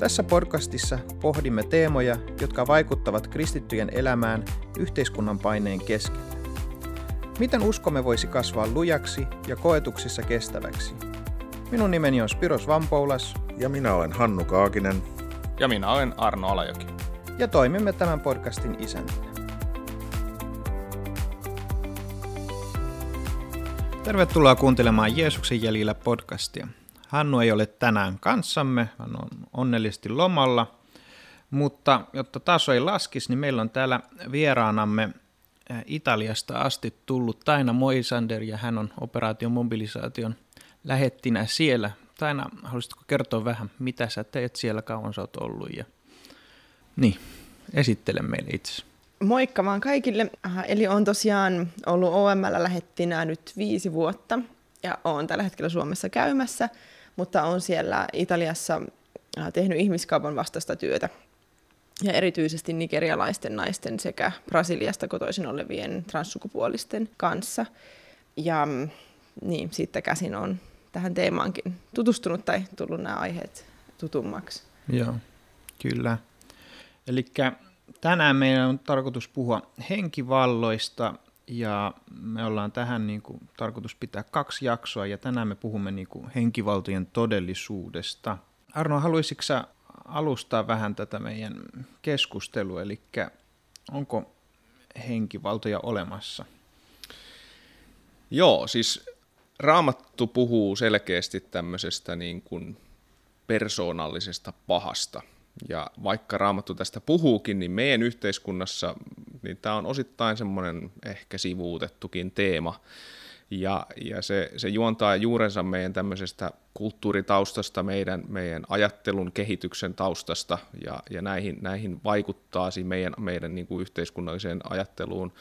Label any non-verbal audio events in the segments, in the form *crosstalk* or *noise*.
Tässä podcastissa pohdimme teemoja, jotka vaikuttavat kristittyjen elämään yhteiskunnan paineen keskellä. Miten uskomme voisi kasvaa lujaksi ja koetuksissa kestäväksi? Minun nimeni on Spiros Vampoulas. Ja minä olen Hannu Kaakinen. Ja minä olen Arno Alajoki. Ja toimimme tämän podcastin isäntinä. Tervetuloa kuuntelemaan Jeesuksen jäljillä podcastia. Hannu ei ole tänään kanssamme, hän on onnellisesti lomalla, mutta jotta taso ei laskisi, niin meillä on täällä vieraanamme äh, Italiasta asti tullut Taina Moisander ja hän on operaation mobilisaation lähettinä siellä. Taina, haluaisitko kertoa vähän, mitä sä teet siellä, kauan sä oot ollut ja niin, esittele meille itse. Moikka vaan kaikille. Eli on tosiaan ollut OML lähettinä nyt viisi vuotta ja on tällä hetkellä Suomessa käymässä – mutta on siellä Italiassa tehnyt ihmiskaupan vastaista työtä ja erityisesti nigerialaisten naisten sekä Brasiliasta kotoisin olevien transsukupuolisten kanssa. Ja mm, niin, siitä käsin on tähän teemaankin tutustunut tai tullut nämä aiheet tutummaksi. Joo, kyllä. Eli tänään meidän on tarkoitus puhua henkivalloista ja me ollaan tähän niin kuin, tarkoitus pitää kaksi jaksoa ja tänään me puhumme niin kuin, henkivaltojen todellisuudesta. Arno, haluaisitko sä alustaa vähän tätä meidän keskustelua, eli onko henkivaltoja olemassa? Joo, siis Raamattu puhuu selkeästi tämmöisestä niin kuin persoonallisesta pahasta. Ja vaikka Raamattu tästä puhuukin, niin meidän yhteiskunnassa niin tämä on osittain semmoinen ehkä sivuutettukin teema. Ja, ja se, se juontaa juurensa meidän tämmöisestä kulttuuritaustasta, meidän, meidän ajattelun kehityksen taustasta, ja, ja näihin, näihin vaikuttaa meidän, meidän niin kuin yhteiskunnalliseen ajatteluun,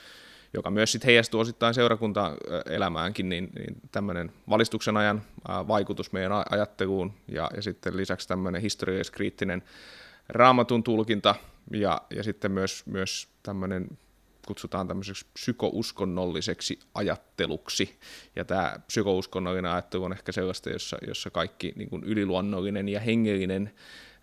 joka myös sitten heijastuu osittain seurakuntaelämäänkin, niin, niin tämmöinen valistuksen ajan vaikutus meidän ajatteluun, ja, ja sitten lisäksi tämmöinen historialliskriittinen raamatun tulkinta, ja, ja sitten myös, myös tämmöinen kutsutaan tämmöiseksi psykouskonnolliseksi ajatteluksi. Ja tämä psykouskonnollinen ajattelu on ehkä sellaista, jossa, jossa kaikki niin kuin yliluonnollinen ja hengellinen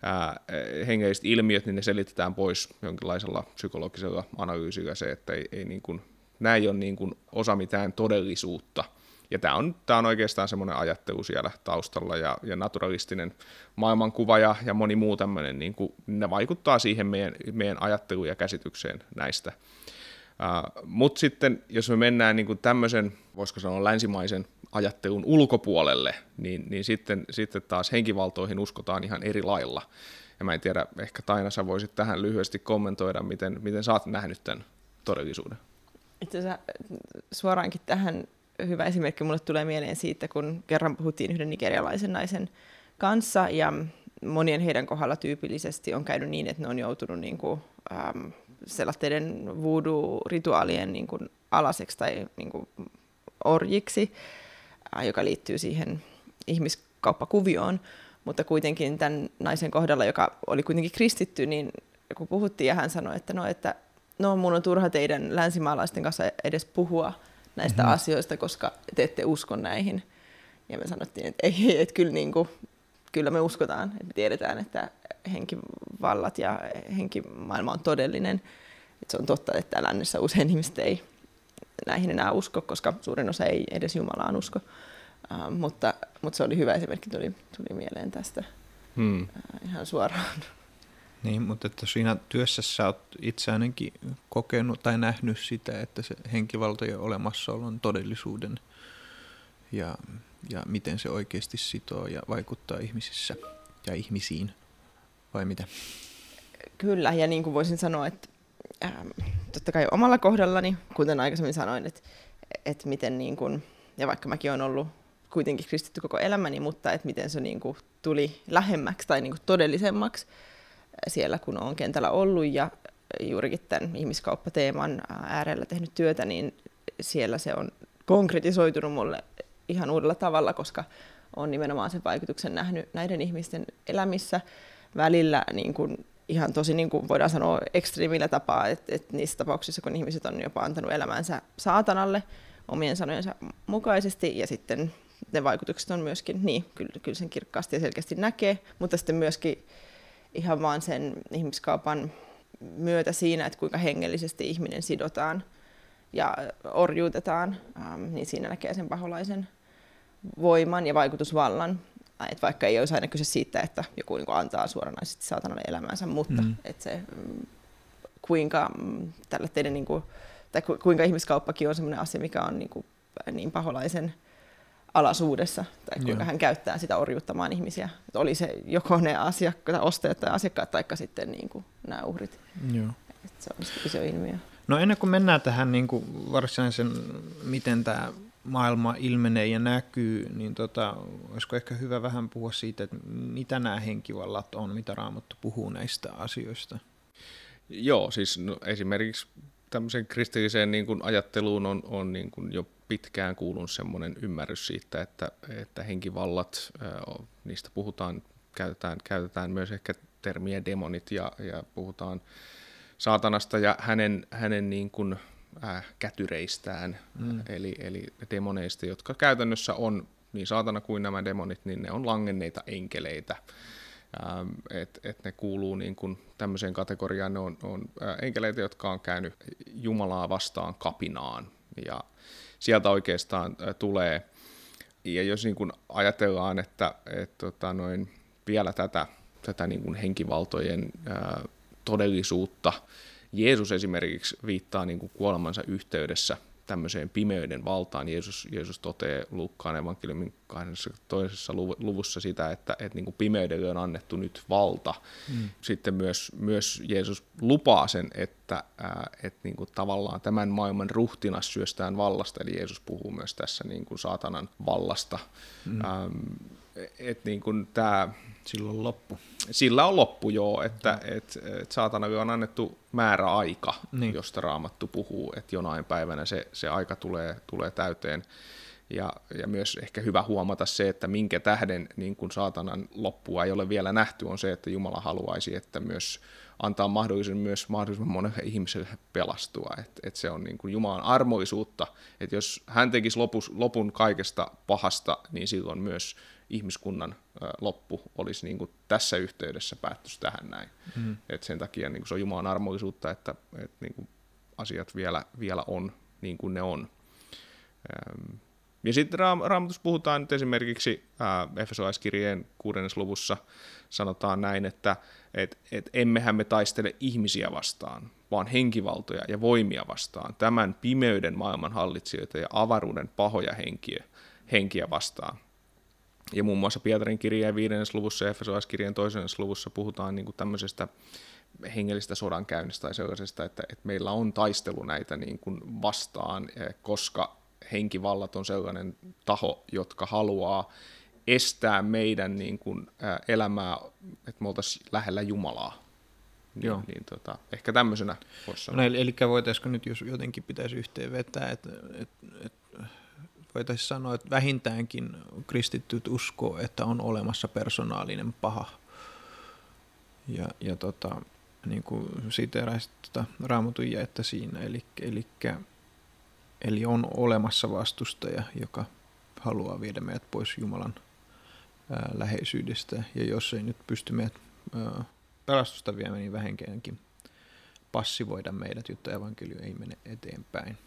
ää, hengelliset ilmiöt, niin ne selitetään pois jonkinlaisella psykologisella analyysillä se, että ei, ei niin kuin, nämä ei ole niin kuin osa mitään todellisuutta – ja tämä on, tämä on oikeastaan semmoinen ajattelu siellä taustalla ja, ja naturalistinen maailmankuva ja, ja moni muu tämmöinen, niin kuin, ne vaikuttaa siihen meidän, meidän ajatteluun ja käsitykseen näistä. Uh, Mutta sitten, jos me mennään niin kuin tämmöisen, voisiko sanoa länsimaisen ajattelun ulkopuolelle, niin, niin sitten, sitten taas henkivaltoihin uskotaan ihan eri lailla. Ja mä en tiedä, ehkä Taina sä voisit tähän lyhyesti kommentoida, miten, miten sä oot nähnyt tämän todellisuuden. Itse asiassa suoraankin tähän hyvä esimerkki mulle tulee mieleen siitä, kun kerran puhuttiin yhden nigerialaisen naisen kanssa ja monien heidän kohdalla tyypillisesti on käynyt niin, että ne on joutunut niin kuin, ähm, sellaisten voodoo-rituaalien niin kuin, alaseksi tai niin kuin, orjiksi, äh, joka liittyy siihen ihmiskauppakuvioon. Mutta kuitenkin tämän naisen kohdalla, joka oli kuitenkin kristitty, niin kun puhuttiin ja hän sanoi, että no, että no mun on turha teidän länsimaalaisten kanssa edes puhua näistä mm-hmm. asioista, koska te ette usko näihin. Ja me sanottiin, että ei, että kyllä, niin kuin, kyllä me uskotaan, että me tiedetään, että henkivallat ja henkimaailma on todellinen. Että se on totta, että lännessä usein ihmiset ei näihin enää usko, koska suurin osa ei edes Jumalaan usko. Uh, mutta, mutta se oli hyvä esimerkki, tuli, tuli mieleen tästä hmm. uh, ihan suoraan. Niin, mutta että siinä työssä sä oot itse ainakin kokenut tai nähnyt sitä, että se henkivaltojen olemassaolo on todellisuuden ja, ja miten se oikeasti sitoo ja vaikuttaa ihmisissä ja ihmisiin, vai mitä? Kyllä, ja niin kuin voisin sanoa, että ähm, totta kai omalla kohdallani, kuten aikaisemmin sanoin, että, että miten niin kuin, ja vaikka mäkin olen ollut kuitenkin kristitty koko elämäni, mutta että miten se niin kuin tuli lähemmäksi tai niin kuin todellisemmaksi, siellä, kun on kentällä ollut ja, juurikin tämän ihmiskauppateeman äärellä tehnyt työtä, niin siellä se on konkretisoitunut mulle ihan uudella tavalla, koska on nimenomaan sen vaikutuksen nähnyt näiden ihmisten elämissä välillä niin kuin ihan tosi niin kuin voidaan sanoa ekstriimillä tapaa, että, että niissä tapauksissa, kun ihmiset on jopa antanut elämänsä saatanalle omien sanojensa mukaisesti, ja sitten ne vaikutukset on myöskin, niin kyllä, kyllä sen kirkkaasti ja selkeästi näkee, mutta sitten myöskin ihan vaan sen ihmiskaupan myötä siinä, että kuinka hengellisesti ihminen sidotaan ja orjuutetaan, ähm, niin siinä näkee sen paholaisen voiman ja vaikutusvallan. Et vaikka ei olisi aina kyse siitä, että joku niin antaa suoranaisesti saatanalle elämänsä, mutta mm. että se, mm, kuinka mm, tällä teidän, niin kuin, tai kuinka ihmiskauppakin on sellainen asia, mikä on niin, kuin, niin paholaisen alasuudessa, tai kuinka Joo. hän käyttää sitä orjuuttamaan ihmisiä. Että oli se joko ne asiakkaat, ostajat tai asiakkaat, tai sitten niin kuin nämä uhrit. Joo. Että se on iso ilmiö. No ennen kuin mennään tähän niin kuin varsinaisen, miten tämä maailma ilmenee ja näkyy, niin tota, olisiko ehkä hyvä vähän puhua siitä, että mitä nämä henkivallat on, mitä Raamattu puhuu näistä asioista? Joo, siis no, esimerkiksi tämmöiseen kristilliseen niin kuin ajatteluun on, on niin kuin jo pitkään kuulunut semmoinen ymmärrys siitä, että, että henkivallat, niistä puhutaan, käytetään, käytetään myös ehkä termiä demonit ja, ja puhutaan saatanasta ja hänen, hänen niin kuin, äh, kätyreistään, mm. eli, eli demoneista, jotka käytännössä on niin saatana kuin nämä demonit, niin ne on langenneita enkeleitä. Ähm, et, et ne kuuluu niin kuin tämmöiseen kategoriaan, ne on, on äh, enkeleitä, jotka on käynyt Jumalaa vastaan kapinaan, ja sieltä oikeastaan äh, tulee, ja jos niin kuin ajatellaan, että et, tota, noin, vielä tätä, tätä niin kuin henkivaltojen äh, todellisuutta. Jeesus esimerkiksi viittaa niin kuin kuolemansa yhteydessä tämmöiseen pimeyden valtaan. Jeesus, Jeesus toteaa Lukkaan evankeliumin toisessa luvussa sitä, että, että niin kuin pimeydelle on annettu nyt valta. Mm. Sitten myös, myös Jeesus lupaa sen, että, ää, että niin kuin tavallaan tämän maailman ruhtinas syöstään vallasta, eli Jeesus puhuu myös tässä niin kuin saatanan vallasta. Mm. Ähm, että niin kuin tämä sillä on loppu. Sillä on loppu, joo, että et, et saatanalle on annettu määräaika, niin. josta Raamattu puhuu, että jonain päivänä se, se aika tulee, tulee täyteen. Ja, ja myös ehkä hyvä huomata se, että minkä tähden niin kun saatanan loppua ei ole vielä nähty, on se, että Jumala haluaisi, että myös antaa mahdollisen myös mahdollisimman monelle ihmiselle pelastua. Et, et se on niin kuin Jumalan armoisuutta, että jos hän tekisi lopus, lopun kaikesta pahasta, niin silloin myös ihmiskunnan loppu olisi niin kuin tässä yhteydessä päättyisi tähän näin. Mm. Et sen takia niin kuin se on Jumalan armollisuutta, että, että niin kuin asiat vielä, vielä on niin kuin ne on. Ja sitten Raamatussa puhutaan nyt esimerkiksi Efesolaiskirjeen kuudennes luvussa sanotaan näin, että et, et emmehän me taistele ihmisiä vastaan, vaan henkivaltoja ja voimia vastaan, tämän pimeyden maailman hallitsijoita ja avaruuden pahoja henkiä, henkiä vastaan. Ja muun muassa Pietarin kirjeen viidennes luvussa ja Efesolaiskirjeen toisennessa luvussa puhutaan niin kuin tämmöisestä hengellistä sodankäynnistä tai sellaisesta, että, että meillä on taistelu näitä niin kuin vastaan, eh, koska henkivallat on sellainen taho, jotka haluaa estää meidän niin kuin, ää, elämää, että me oltaisiin lähellä Jumalaa. Niin, Joo. niin tota, ehkä tämmöisenä voisi sanoa. No, eli, eli voitaisiinko nyt, jos jotenkin pitäisi yhteenvetää, että, että, että voitaisiin sanoa, että vähintäänkin kristittyt uskoo, että on olemassa persoonallinen paha. Ja, ja tota, niin kuin siteeraisit tota raamatun jäettä siinä, eli, eli, eli on olemassa vastustaja, joka haluaa viedä meidät pois Jumalan ää, läheisyydestä, ja jos ei nyt pysty meidät ää, pelastusta viemään, niin vähänkäänkin passivoida meidät, jotta evankeliumi ei mene eteenpäin.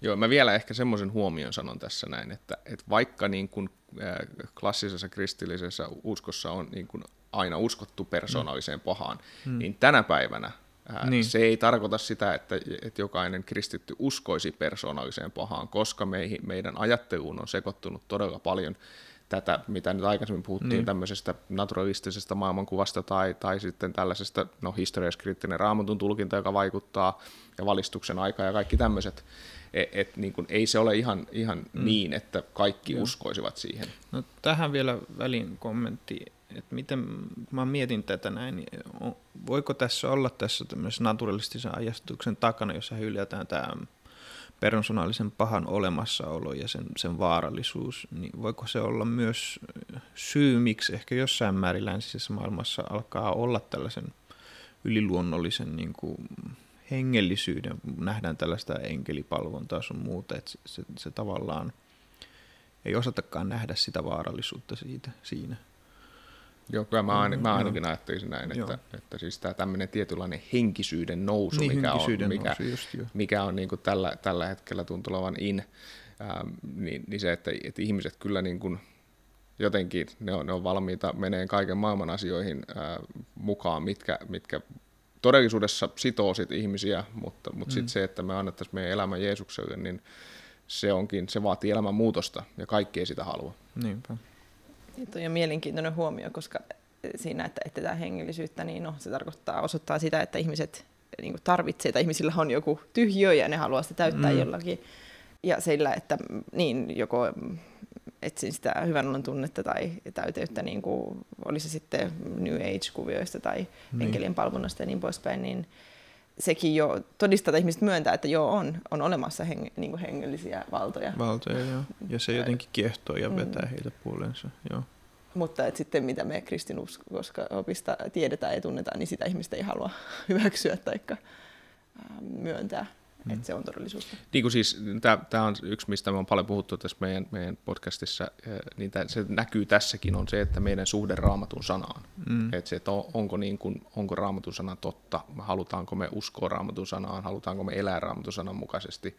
Joo, mä vielä ehkä semmoisen huomion sanon tässä näin, että, että vaikka niin kuin, äh, klassisessa kristillisessä uskossa on niin kuin aina uskottu persoonalliseen pahaan, mm. niin tänä päivänä ää, äh, niin. se ei tarkoita sitä, että, että jokainen kristitty uskoisi persoonalliseen pahaan, koska meihin, meidän ajatteluun on sekoittunut todella paljon tätä, mitä nyt aikaisemmin puhuttiin niin. tämmöisestä naturalistisesta maailmankuvasta tai, tai sitten tällaisesta no, historiaskriittinen raamatun tulkinta, joka vaikuttaa, ja valistuksen aika ja kaikki tämmöiset et, et, niin kuin, ei se ole ihan, ihan mm. niin, että kaikki Joo. uskoisivat siihen. No, tähän vielä välin kommentti, että miten, kun mä mietin tätä näin, niin voiko tässä olla tässä tämmöisen naturalistisen ajastuksen takana, jossa hyljätään tämä persoonallisen pahan olemassaolo ja sen, sen vaarallisuus, niin voiko se olla myös syy, miksi ehkä jossain määrin länsisessä maailmassa alkaa olla tällaisen yliluonnollisen niin kuin hengellisyyden, nähdään tällaista enkelipalvontaa sun muuta, että se, se, se tavallaan ei osatakaan nähdä sitä vaarallisuutta siitä, siinä. Joo, kyllä mä, ain, mä ainakin joo. ajattelisin näin, että, että, että siis tämä tämmöinen tietynlainen henkisyyden nousu, niin, mikä, henkisyyden on, mikä, nousu, just, jo. mikä on niin kuin tällä, tällä hetkellä tuntuu olevan in, ähm, niin, niin se, että, että ihmiset kyllä niin kuin jotenkin, ne on, ne on valmiita meneen kaiken maailman asioihin äh, mukaan, mitkä, mitkä todellisuudessa sitoo sit ihmisiä, mutta, mutta mm. sitten se, että me annettaisiin meidän elämä Jeesukselle, niin se onkin, se vaatii elämän muutosta ja kaikki ei sitä halua. Niinpä. Tuo on mielenkiintoinen huomio, koska siinä, että etetään hengellisyyttä, niin no, se tarkoittaa, osoittaa sitä, että ihmiset niin tarvitsee, tai ihmisillä on joku tyhjö ja ne haluaa sitä täyttää mm. jollakin. Ja sillä, että niin, joko etsin sitä hyvän olon tunnetta tai täyteyttä, niin kuin oli se sitten New Age-kuvioista tai niin. enkelien palvonnasta ja niin poispäin, niin sekin jo todistaa, että ihmiset myöntää, että joo, on, on olemassa heng, niin kuin hengellisiä valtoja. Valtoja, joo. Ja se jotenkin kiehtoo ja vetää mm. heitä puolensa, joo. Mutta et sitten mitä me kristinuskopista tiedetään ja tunnetaan, niin sitä ihmistä ei halua *laughs* hyväksyä tai myöntää. Mm. Että se on todellisuutta. Niin kuin siis, tämä on yksi, mistä me on paljon puhuttu tässä meidän, meidän podcastissa, niin tää, se näkyy tässäkin, on se, että meidän suhde raamatun sanaan. Mm. Että se, että on, onko, niin kuin, onko raamatun sana totta, halutaanko me uskoa raamatun sanaan, halutaanko me elää raamatun sanan mukaisesti.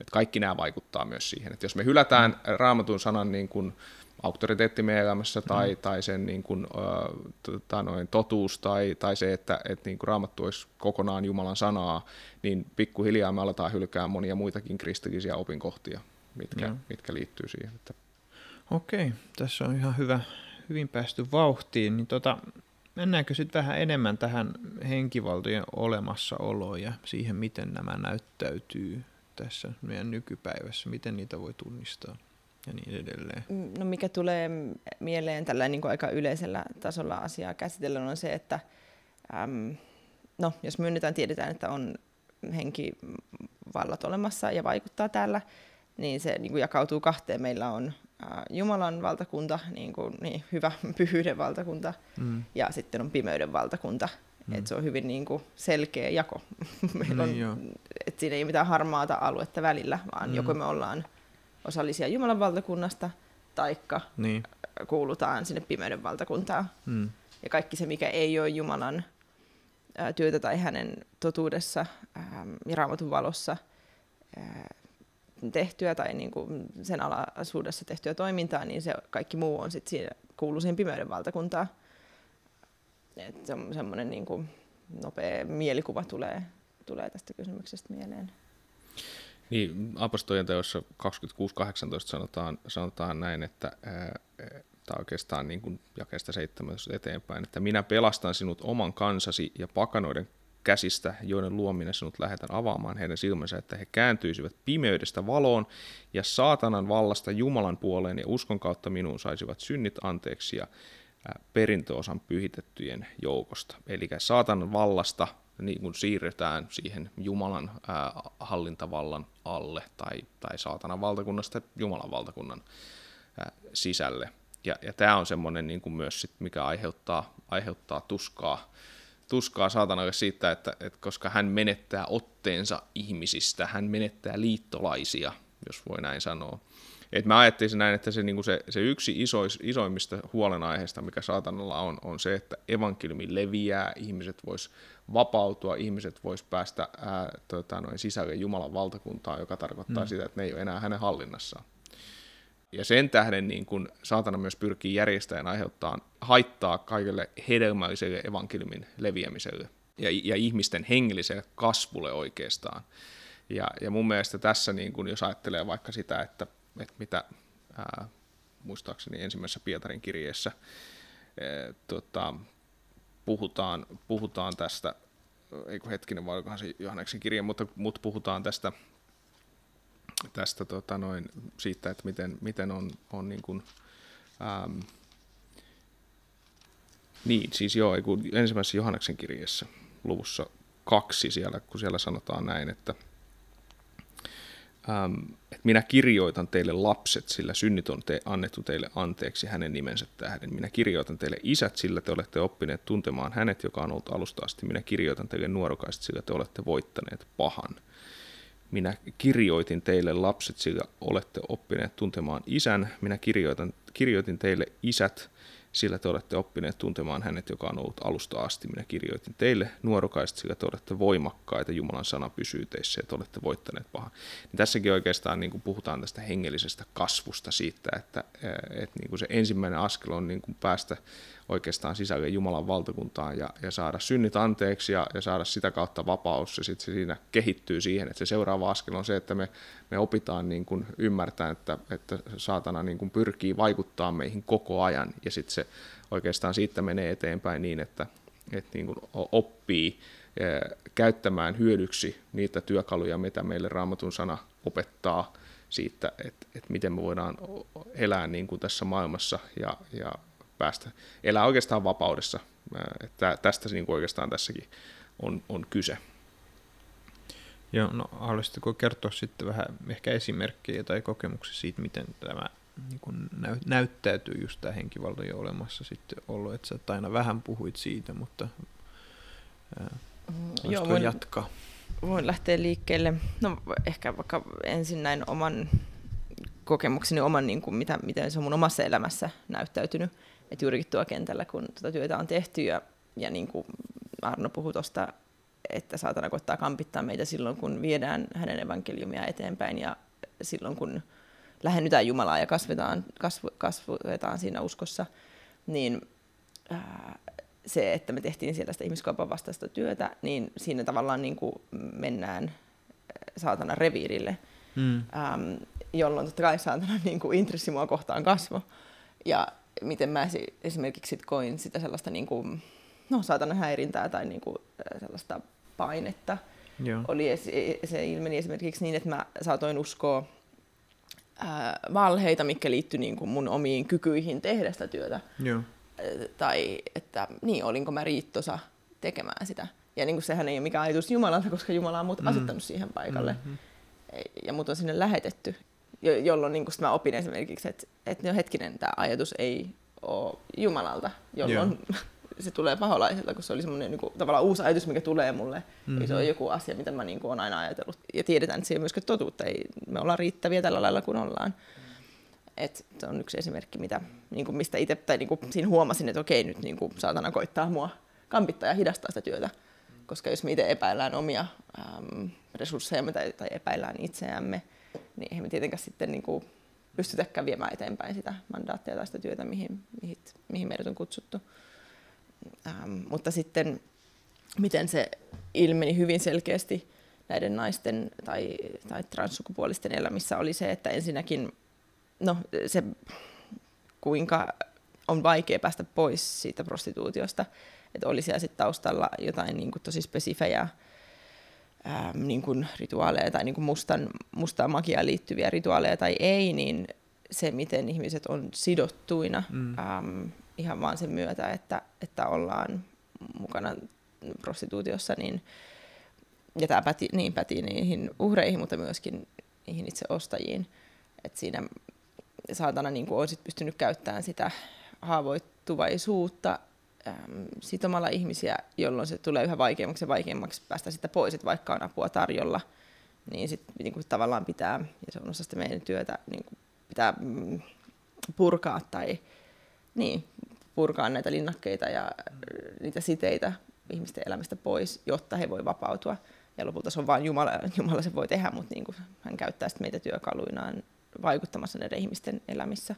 Että kaikki nämä vaikuttaa myös siihen, että jos me hylätään raamatun sanan niin kuin, auktoriteetti meidän elämässä tai, mm. tai sen niin kuin, äh, tota noin, totuus tai, tai se, että et, niin kuin raamattu olisi kokonaan Jumalan sanaa, niin pikkuhiljaa me aletaan hylkää monia muitakin kristillisiä opinkohtia, mitkä, mm. mitkä liittyy siihen. Että... Okei, tässä on ihan hyvä, hyvin päästy vauhtiin. Niin tota, mennäänkö sitten vähän enemmän tähän henkivaltojen olemassaoloon ja siihen, miten nämä näyttäytyy tässä meidän nykypäivässä, miten niitä voi tunnistaa? Ja niin edelleen? Mm, no mikä tulee mieleen tällä niin kuin aika yleisellä tasolla asiaa käsitellä on se, että äm, no, jos myönnetään, tiedetään, että on henkivallat olemassa ja vaikuttaa täällä, niin se niin kuin jakautuu kahteen. Meillä on äh, Jumalan valtakunta, niin, kuin, niin hyvä *laughs* pyhyyden valtakunta, mm. ja sitten on pimeyden valtakunta. Mm. Et se on hyvin niin kuin, selkeä jako. *laughs* Meillä niin on, et siinä ei ole mitään harmaata aluetta välillä, vaan mm. joko me ollaan osallisia Jumalan valtakunnasta, taikka niin. kuulutaan sinne pimeyden valtakuntaan. Mm. Ja kaikki se, mikä ei ole Jumalan ää, työtä tai hänen totuudessa ää, ja raamatun valossa ää, tehtyä tai niin kuin sen alaisuudessa tehtyä toimintaa, niin se kaikki muu on sitten siinä, kuuluu siihen pimeyden valtakuntaan. Et se on semmoinen niin kuin nopea mielikuva tulee, tulee tästä kysymyksestä mieleen. Niin, apostolien teossa 26.18 sanotaan, sanotaan näin, että tämä oikeastaan niin kuin jakeesta 17 eteenpäin, että minä pelastan sinut oman kansasi ja pakanoiden käsistä, joiden luominen sinut lähetän avaamaan heidän silmänsä, että he kääntyisivät pimeydestä valoon ja saatanan vallasta Jumalan puoleen ja uskon kautta minuun saisivat synnit anteeksi ja perintöosan pyhitettyjen joukosta. Eli saatanan vallasta niin kun siirrytään siihen Jumalan ää, hallintavallan alle tai, tai saatanan valtakunnasta Jumalan valtakunnan ää, sisälle. Ja, ja tämä on semmoinen niin kuin myös, sit, mikä aiheuttaa, aiheuttaa tuskaa, tuskaa saatanalle siitä, että, että koska hän menettää otteensa ihmisistä, hän menettää liittolaisia, jos voi näin sanoa. Et mä ajattelisin näin, että se, niin se, se yksi isois, isoimmista huolenaiheista, mikä saatanalla on, on se, että evankeliumi leviää, ihmiset vois vapautua, ihmiset vois päästä ää, tota, noin sisälle Jumalan valtakuntaan, joka tarkoittaa mm. sitä, että ne ei ole enää hänen hallinnassaan. Ja sen tähden niin kun saatana myös pyrkii järjestäjän aiheuttaa haittaa kaikille hedelmälliselle evankeliumin leviämiselle ja, ja ihmisten hengelliselle kasvulle oikeastaan. Ja, ja mun mielestä tässä, niin kun, jos ajattelee vaikka sitä, että että mitä ää, muistaakseni ensimmäisessä Pietarin kirjeessä ää, tota, puhutaan, puhutaan tästä, eikö hetkinen, vai olikohan se Johanneksen kirje, mutta, mutta puhutaan tästä, tästä tota noin, siitä, että miten, miten on, on niin kuin, äm, Niin, siis joo, ensimmäisessä Johanneksen kirjeessä luvussa kaksi siellä, kun siellä sanotaan näin, että, äm, että minä kirjoitan teille lapset, sillä synnit on te, annettu teille anteeksi hänen nimensä tähden. Minä kirjoitan teille isät, sillä te olette oppineet tuntemaan hänet, joka on ollut alusta asti. Minä kirjoitan teille nuorokaiset, sillä te olette voittaneet pahan. Minä kirjoitin teille lapset, sillä olette oppineet tuntemaan isän. Minä kirjoitan, kirjoitin teille isät, sillä te olette oppineet tuntemaan hänet, joka on ollut alusta asti. Minä kirjoitin teille nuorokaiset, sillä te olette voimakkaita, Jumalan sana pysyy teissä ja te olette voittaneet pahan. Niin tässäkin oikeastaan niin kuin puhutaan tästä hengellisestä kasvusta siitä, että, että niin kuin se ensimmäinen askel on niin kuin päästä oikeastaan sisälle Jumalan valtakuntaan ja, ja saada synnit anteeksi ja, ja saada sitä kautta vapaus. Ja sitten se siinä kehittyy siihen, että se seuraava askel on se, että me, me opitaan niin kuin ymmärtää, että, että saatana niin kuin pyrkii vaikuttaa meihin koko ajan. Ja sitten se oikeastaan siitä menee eteenpäin niin, että, että niin kuin oppii käyttämään hyödyksi niitä työkaluja, mitä meille Raamatun sana opettaa siitä, että, että miten me voidaan elää niin kuin tässä maailmassa ja, ja päästä elää oikeastaan vapaudessa. Että tästä niin kuin oikeastaan tässäkin on, on kyse. Joo, no haluaisitko kertoa sitten vähän ehkä esimerkkejä tai kokemuksia siitä, miten tämä niin kuin näy, näyttäytyy just tämä henkivalta jo olemassa sitten ollut, että sä aina vähän puhuit siitä, mutta ää, mm, Joo, voin, jatkaa? Voin lähteä liikkeelle. No ehkä vaikka ensin näin oman kokemukseni, oman, niin kuin, mitä, miten se on mun omassa elämässä näyttäytynyt että juurikin tuo kentällä, kun tuota työtä on tehty ja, ja niin kuin Arno puhui tuosta, että saatana koittaa kampittaa meitä silloin, kun viedään hänen evankeliumia eteenpäin ja silloin, kun lähennytään Jumalaa ja kasvetaan, kasvu, kasvetaan siinä uskossa, niin ää, se, että me tehtiin siellä sitä ihmiskaupan vastaista työtä, niin siinä tavallaan niin kuin mennään saatana reviirille, mm. äm, jolloin totta kai saatana *laughs* niin kuin intressi mua kohtaan kasvo. Ja miten mä esimerkiksi sit koin sitä sellaista niin kuin, no, saatana häirintää tai niin kuin, sellaista painetta. Joo. Oli, se ilmeni esimerkiksi niin, että mä saatoin uskoa ää, valheita, mikä liittyi niin kuin mun omiin kykyihin tehdä sitä työtä. Joo. Tai että niin, olinko mä riittosa tekemään sitä. Ja niin kuin sehän ei ole mikään ajatus Jumalalta, koska Jumala on mut mm. asettanut siihen paikalle. Mm-hmm. Ja mut on sinne lähetetty jolloin niin mä opin esimerkiksi, että, että no hetkinen, tämä ajatus ei ole Jumalalta, jolloin Joo. *laughs* se tulee paholaiselta, kun se oli semmoinen niin kuin, tavallaan uusi ajatus, mikä tulee mulle. Mm-hmm. se on joku asia, mitä mä niin kuin, olen aina ajatellut. Ja tiedetään, että se ei myöskään totuutta. Ei, me ollaan riittäviä tällä lailla, kun ollaan. Et se on yksi esimerkki, mitä, niin kuin, mistä itse tai niin kuin, siinä huomasin, että okei, nyt niin kuin, saatana koittaa mua kampittaa ja hidastaa sitä työtä. Koska jos me itse epäillään omia äm, resurssejamme tai, tai epäillään itseämme, niin eihän me tietenkään sitten niin kuin pystytäkään viemään eteenpäin sitä mandaattia tai sitä työtä, mihin, mihin, mihin meidät on kutsuttu. Ähm, mutta sitten miten se ilmeni hyvin selkeästi näiden naisten tai, tai transsukupuolisten elämissä oli se, että ensinnäkin no, se, kuinka on vaikea päästä pois siitä prostituutiosta, että oli siellä sitten taustalla jotain niin kuin tosi spesifejä ähm, niin kuin rituaaleja tai niin kuin mustan, mustaan magiaan liittyviä rituaaleja tai ei, niin se, miten ihmiset on sidottuina mm. ähm, ihan vaan sen myötä, että, että ollaan mukana prostituutiossa, niin, ja tämä päti, niin päti niihin uhreihin, mutta myöskin niihin itse ostajiin. Et siinä saatana niin kuin on sit pystynyt käyttämään sitä haavoittuvaisuutta äm, sitomalla ihmisiä, jolloin se tulee yhä vaikeammaksi ja vaikeammaksi päästä sitä pois, että vaikka on apua tarjolla, niin sitten niin kuin tavallaan pitää, ja se on osa sitä meidän työtä, niin kuin pitää mm, purkaa tai niin, purkaa näitä linnakkeita ja niitä siteitä ihmisten elämästä pois, jotta he voi vapautua. Ja lopulta se on vain Jumala, Jumala se voi tehdä, mutta niin kuin hän käyttää sitten meitä työkaluinaan vaikuttamassa näiden ihmisten elämissä.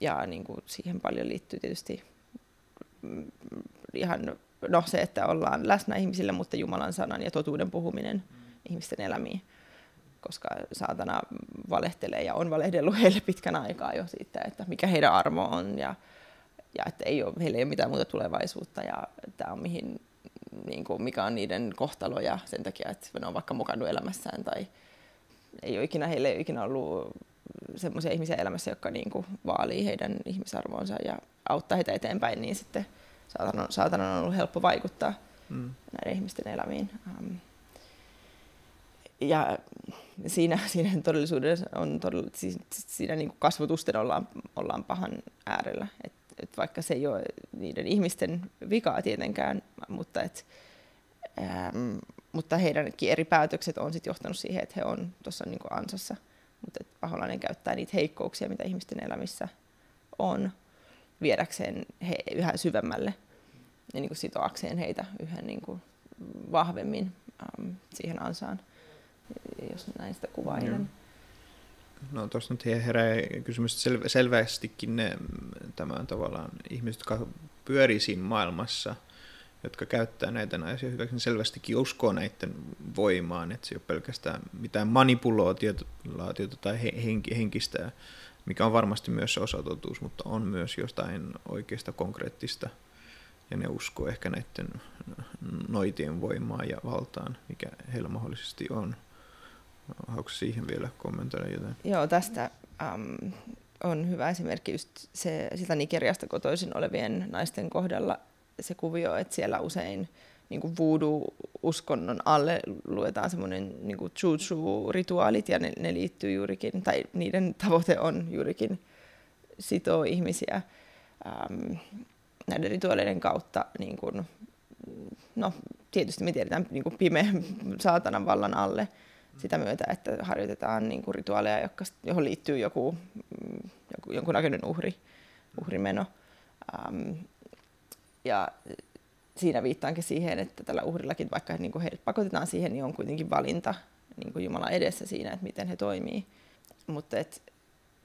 Ja niin kuin siihen paljon liittyy tietysti ihan no, se, että ollaan läsnä ihmisille, mutta Jumalan sanan ja totuuden puhuminen mm. ihmisten elämiin. Koska saatana valehtelee ja on valehdellut heille pitkän aikaa jo siitä, että mikä heidän armo on ja, ja että ei ole, heillä ei ole mitään muuta tulevaisuutta ja tämä on mihin, niin kuin, mikä on niiden kohtalo ja sen takia, että ne on vaikka mukannut elämässään tai ei ole ikinä, heille ei ole ikinä ollut semmoisia ihmisiä elämässä, jotka niin kuin vaalii heidän ihmisarvoonsa ja auttaa heitä eteenpäin, niin sitten saatana, saatana on ollut helppo vaikuttaa Mm. näiden ihmisten elämiin. Um, ja siinä, siinä todellisuudessa on todella, siis, siinä niin kuin kasvotusten ollaan, ollaan pahan äärellä. Et, et vaikka se ei ole niiden ihmisten vikaa tietenkään, mutta, et, ähm, mutta heidänkin eri päätökset on sit johtanut siihen, että he on tuossa niin ansassa. Mutta paholainen käyttää niitä heikkouksia, mitä ihmisten elämissä on, viedäkseen he yhä syvemmälle ja niin kuin sitoakseen heitä yhä niin kuin vahvemmin ähm, siihen ansaan jos näin sitä kuvailen. No tuossa nyt herää kysymys, että sel- selvästikin ne tämä on tavallaan ihmiset, jotka pyörii siinä maailmassa, jotka käyttää näitä naisia hyväksi, niin selvästikin uskoo näiden voimaan, että se ei ole pelkästään mitään manipuloitiota tai henkistä, mikä on varmasti myös se osatotuus, mutta on myös jostain oikeasta konkreettista, ja ne uskoo ehkä näiden noitien voimaan ja valtaan, mikä heillä mahdollisesti on. Haluatko siihen vielä kommentoida jotain? Joo, tästä um, on hyvä esimerkki just se, sitä Nigeriasta kotoisin olevien naisten kohdalla se kuvio, että siellä usein niin kuin voodoo-uskonnon alle luetaan semmoinen niin chuchu-rituaalit ja ne, ne liittyy juurikin, tai niiden tavoite on juurikin sitoa ihmisiä um, näiden rituaaleiden kautta niin kuin, no tietysti me tiedetään niin kuin pimeän saatanan vallan alle, sitä myötä, että harjoitetaan niin kuin rituaaleja, jotka, johon liittyy joku, joku jonkunnäköinen uhri, uhrimeno. Um, ja siinä viittaankin siihen, että tällä uhrillakin, vaikka niin kuin heidät pakotetaan siihen, niin on kuitenkin valinta niin kuin Jumala edessä siinä, että miten he toimii. Mutta et,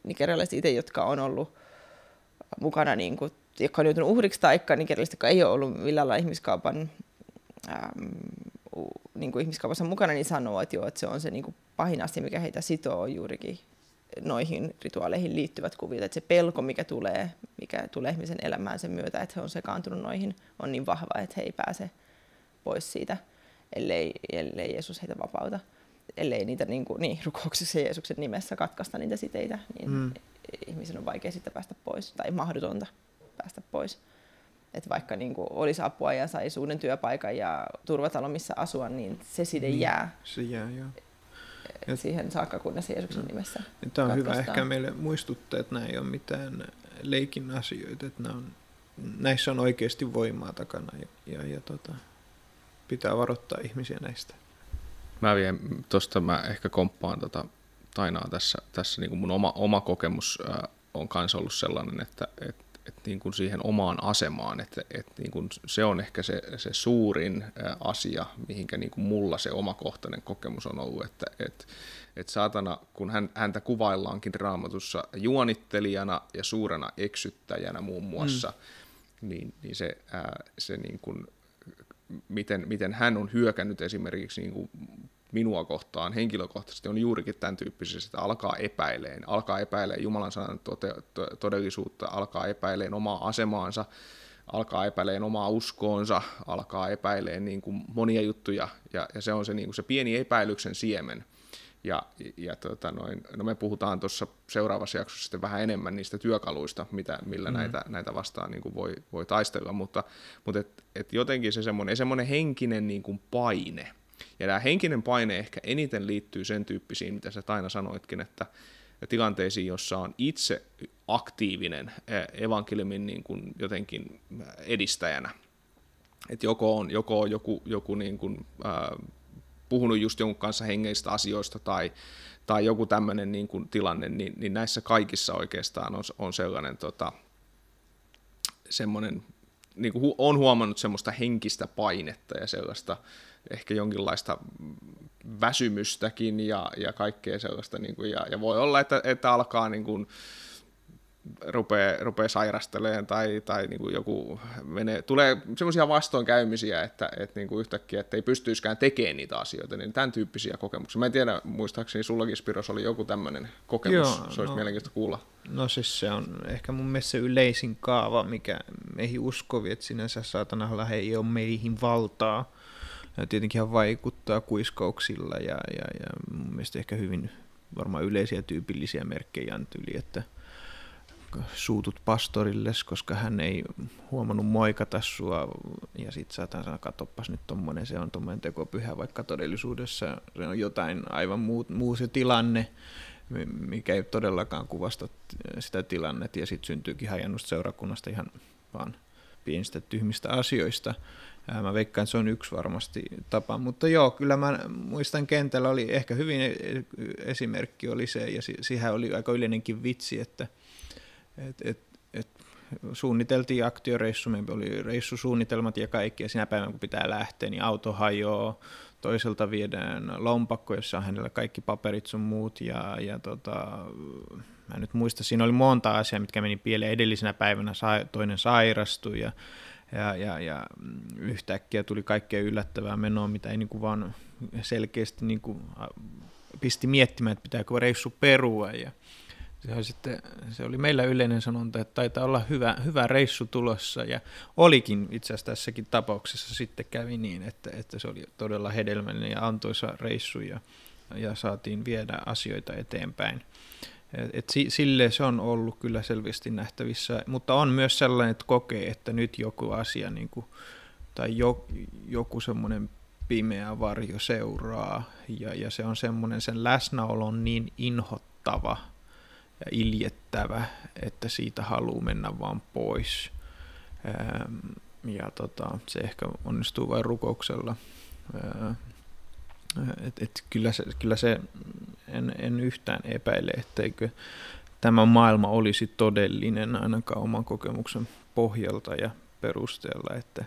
nigerialaiset itse, jotka on ollut mukana, niin kuin, jotka on joutunut uhriksi, tai nigerialaiset, jotka ei ole ollut millään lailla ihmiskaupan niin kuin ihmiskaupassa mukana, niin sanoo, että, joo, että se on se niin kuin pahin asia, mikä heitä sitoo juurikin noihin rituaaleihin liittyvät kuviot, että se pelko, mikä tulee, mikä tulee ihmisen elämään sen myötä, että he on sekaantunut noihin, on niin vahva, että he ei pääse pois siitä, ellei, ellei Jeesus heitä vapauta. Ellei niitä niin, kuin, niin rukouksessa Jeesuksen nimessä katkaista niitä siteitä, niin mm. ihmisen on vaikea sitten päästä pois, tai mahdotonta päästä pois että vaikka niin kuin olisi apua ja saisi uuden työpaikan ja turvatalo, missä asua, niin se side niin, jää. Se jää, joo. Ja siihen saakka, kunnes Jeesuksen no. nimessä Tämä on hyvä ehkä meille muistuttaa, että nämä ei ole mitään leikin asioita, että nämä on, näissä on oikeasti voimaa takana ja, ja, ja tota, pitää varoittaa ihmisiä näistä. Mä vien, tuosta mä ehkä komppaan tota Tainaa tässä, tässä niin kuin mun oma, oma kokemus äh, on myös ollut sellainen, että, että että niin kuin siihen omaan asemaan, että, että niin kuin se on ehkä se, se suurin asia, mihinkä niin kuin mulla se omakohtainen kokemus on ollut, että, että, että saatana, kun hän, häntä kuvaillaankin raamatussa juonittelijana ja suurena eksyttäjänä muun muassa, mm. niin, niin se, ää, se niin kuin, miten, miten hän on hyökännyt esimerkiksi niin kuin minua kohtaan henkilökohtaisesti on juurikin tämän tyyppisesti, että alkaa epäileen, alkaa epäileen Jumalan sanan tote, to, todellisuutta, alkaa epäileen omaa asemaansa, alkaa epäileen omaa uskoonsa, alkaa epäileen niin kuin monia juttuja, ja, ja se on se, niin kuin se pieni epäilyksen siemen. Ja, ja tota noin, no me puhutaan tuossa seuraavassa jaksossa sitten vähän enemmän niistä työkaluista, mitä, millä mm. näitä, näitä vastaan niin kuin voi, voi taistella, mutta, mutta et, et jotenkin se semmoinen, semmoinen henkinen niin kuin paine – ja tämä henkinen paine ehkä eniten liittyy sen tyyppisiin, mitä sä aina sanoitkin, että tilanteisiin, jossa on itse aktiivinen evankeliumin niin kuin jotenkin edistäjänä. Et joko on, joko on joku, joku niin kuin, äh, puhunut just jonkun kanssa hengeistä asioista tai, tai joku tämmöinen niin kuin tilanne, niin, niin näissä kaikissa oikeastaan on, on sellainen tota, semmoinen, niin kuin on huomannut semmoista henkistä painetta ja sellaista ehkä jonkinlaista väsymystäkin ja, ja kaikkea sellaista, niin kuin, ja, ja voi olla, että, että alkaa niin kuin, rupeaa, rupeaa sairasteleen tai, tai niin kuin joku menee, tulee semmoisia vastoinkäymisiä, että, että niin kuin yhtäkkiä että ei pystyisikään tekemään niitä asioita, niin tämän tyyppisiä kokemuksia. Mä en tiedä, muistaakseni sullakin Spiros oli joku tämmöinen kokemus, Joo, se olisi no, mielenkiintoista kuulla. No siis se on ehkä mun mielestä se yleisin kaava, mikä meihin uskovi, että sinänsä saatanalla ei ole meihin valtaa, tietenkin hän vaikuttaa kuiskauksilla ja, ja, ja mun mielestä ehkä hyvin varmaan yleisiä tyypillisiä merkkejä on yli, että suutut pastorilles, koska hän ei huomannut moikata sua, ja sit saatan sanoa, katoppas nyt tommonen, se on tommonen tekopyhä, vaikka todellisuudessa se on jotain aivan muu, muu se tilanne, mikä ei todellakaan kuvasta sitä tilannetta, ja sitten syntyykin hajannusta seurakunnasta ihan vaan pienistä tyhmistä asioista. Mä veikkaan, että se on yksi varmasti tapa, mutta joo, kyllä mä muistan kentällä oli ehkä hyvin e-, esimerkki oli se, ja siihen oli aika yleinenkin vitsi, että et, et, et suunniteltiin aktioreissu, meillä oli reissusuunnitelmat ja kaikki, ja sinä päivänä kun pitää lähteä, niin auto hajoaa, toiselta viedään lompakko, jossa on hänellä kaikki paperit sun muut, ja, ja tota, mä nyt muista, siinä oli monta asiaa, mitkä meni pieleen edellisenä päivänä, toinen sairastui, ja ja, ja, ja yhtäkkiä tuli kaikkea yllättävää menoa, mitä ei niin kuin vaan selkeästi niin kuin pisti miettimään, että pitääkö reissu perua. Ja se, sitten, se oli meillä yleinen sanonta, että taitaa olla hyvä, hyvä reissu tulossa. Ja olikin itse asiassa tässäkin tapauksessa sitten kävi niin, että, että se oli todella hedelmällinen ja antoisa reissu ja, ja saatiin viedä asioita eteenpäin. Et sille se on ollut kyllä selvästi nähtävissä, mutta on myös sellainen, että kokee, että nyt joku asia niin kuin, tai jo, joku semmoinen pimeä varjo seuraa ja, ja se on semmoinen, sen läsnäolo on niin inhottava ja iljettävä, että siitä haluaa mennä vaan pois. Ja tota, se ehkä onnistuu vain rukouksella. Et, et kyllä, se, kyllä se, en, en yhtään epäile, etteikö tämä maailma olisi todellinen ainakaan oman kokemuksen pohjalta ja perusteella, että,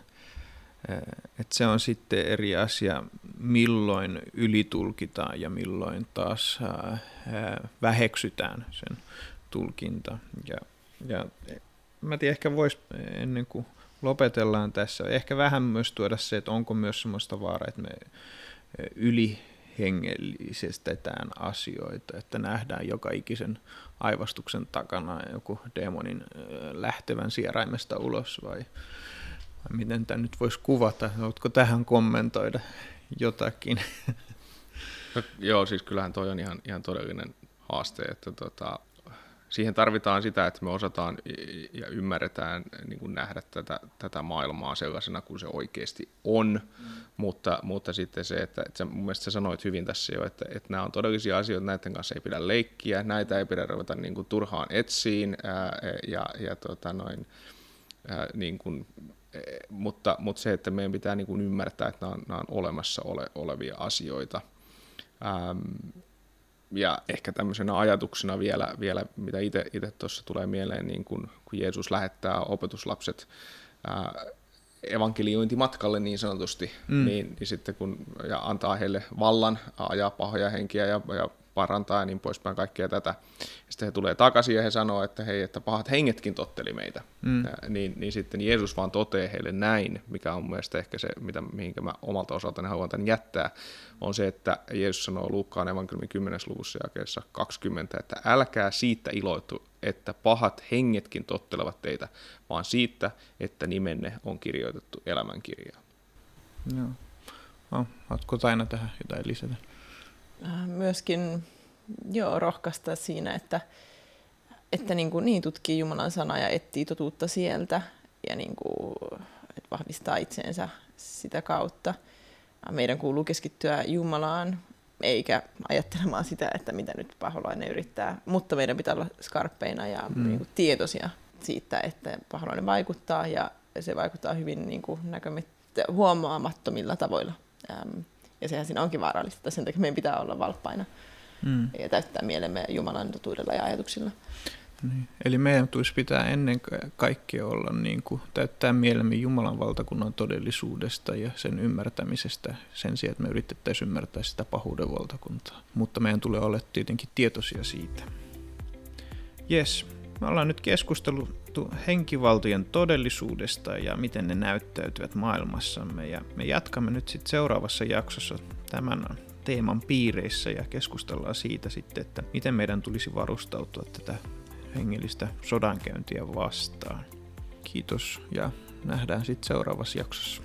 että se on sitten eri asia, milloin ylitulkitaan ja milloin taas väheksytään sen tulkinta. Ja, ja mä tiedän, ehkä voisi ennen kuin lopetellaan tässä, ehkä vähän myös tuoda se, että onko myös sellaista vaaraa, että me ylihengellisestetään asioita, että nähdään joka ikisen aivastuksen takana joku demonin lähtevän sieraimesta ulos vai, miten tämä nyt voisi kuvata? Oletko tähän kommentoida jotakin? No, joo, siis kyllähän toi on ihan, ihan todellinen haaste, että tota, siihen tarvitaan sitä, että me osataan ja ymmärretään niin kuin nähdä tätä, tätä maailmaa sellaisena kuin se oikeasti on, mm. mutta, mutta sitten se, että, että mun mielestä sä sanoit hyvin tässä jo, että, että nämä on todellisia asioita, näiden kanssa ei pidä leikkiä, näitä ei pidä ruveta niin kuin turhaan etsiin ää, ja, ja tota noin, ää, niin kuin, e, mutta, mutta se, että meidän pitää niin kuin ymmärtää, että nämä on, nämä on olemassa ole, olevia asioita. Ähm, ja ehkä tämmöisenä ajatuksena vielä, vielä mitä itse tuossa tulee mieleen, niin kun, kun Jeesus lähettää opetuslapset ää, evankeliointimatkalle niin sanotusti, mm. niin, niin sitten kun ja antaa heille vallan ajaa pahoja henkiä ja, ja parantaa ja niin poispäin kaikkea tätä. Sitten he tulee takaisin ja he sanoo, että hei, että pahat hengetkin totteli meitä. Mm. Ja, niin, niin sitten Jeesus vaan toteaa heille näin, mikä on mielestäni ehkä se, mitä, mihinkä mä omalta osaltani haluan tämän jättää, on se, että Jeesus sanoo Luukkaan evankeliumin 10. luvussa jakeessa 20, että älkää siitä iloitu, että pahat hengetkin tottelevat teitä, vaan siitä, että nimenne on kirjoitettu elämänkirjaan. Joo. No, haluatko aina tähän jotain lisätä? Äh, myöskin joo, rohkaista siinä, että, että niin, kuin, niin tutkii Jumalan sanaa ja etsii totuutta sieltä ja niin kuin, että vahvistaa itseensä sitä kautta. Meidän kuuluu keskittyä Jumalaan eikä ajattelemaan sitä, että mitä nyt paholainen yrittää, mutta meidän pitää olla skarppeina ja mm. niin kuin, tietoisia siitä, että paholainen vaikuttaa ja se vaikuttaa hyvin niin kuin, huomaamattomilla tavoilla. Ähm, ja sehän siinä onkin vaarallista, sen takia meidän pitää olla valppaina mm. ja täyttää mielemme Jumalan totuudella ja ajatuksilla. Niin. Eli meidän tulisi pitää ennen kaikkea olla niin kuin, täyttää mielemme Jumalan valtakunnan todellisuudesta ja sen ymmärtämisestä sen sijaan, että me yritettäisiin ymmärtää sitä pahuuden valtakuntaa. Mutta meidän tulee olla tietenkin tietoisia siitä. Yes, me ollaan nyt keskustellut henkivaltojen todellisuudesta ja miten ne näyttäytyvät maailmassamme. Ja me jatkamme nyt sitten seuraavassa jaksossa tämän teeman piireissä ja keskustellaan siitä sitten, että miten meidän tulisi varustautua tätä hengellistä sodankäyntiä vastaan. Kiitos ja nähdään sitten seuraavassa jaksossa.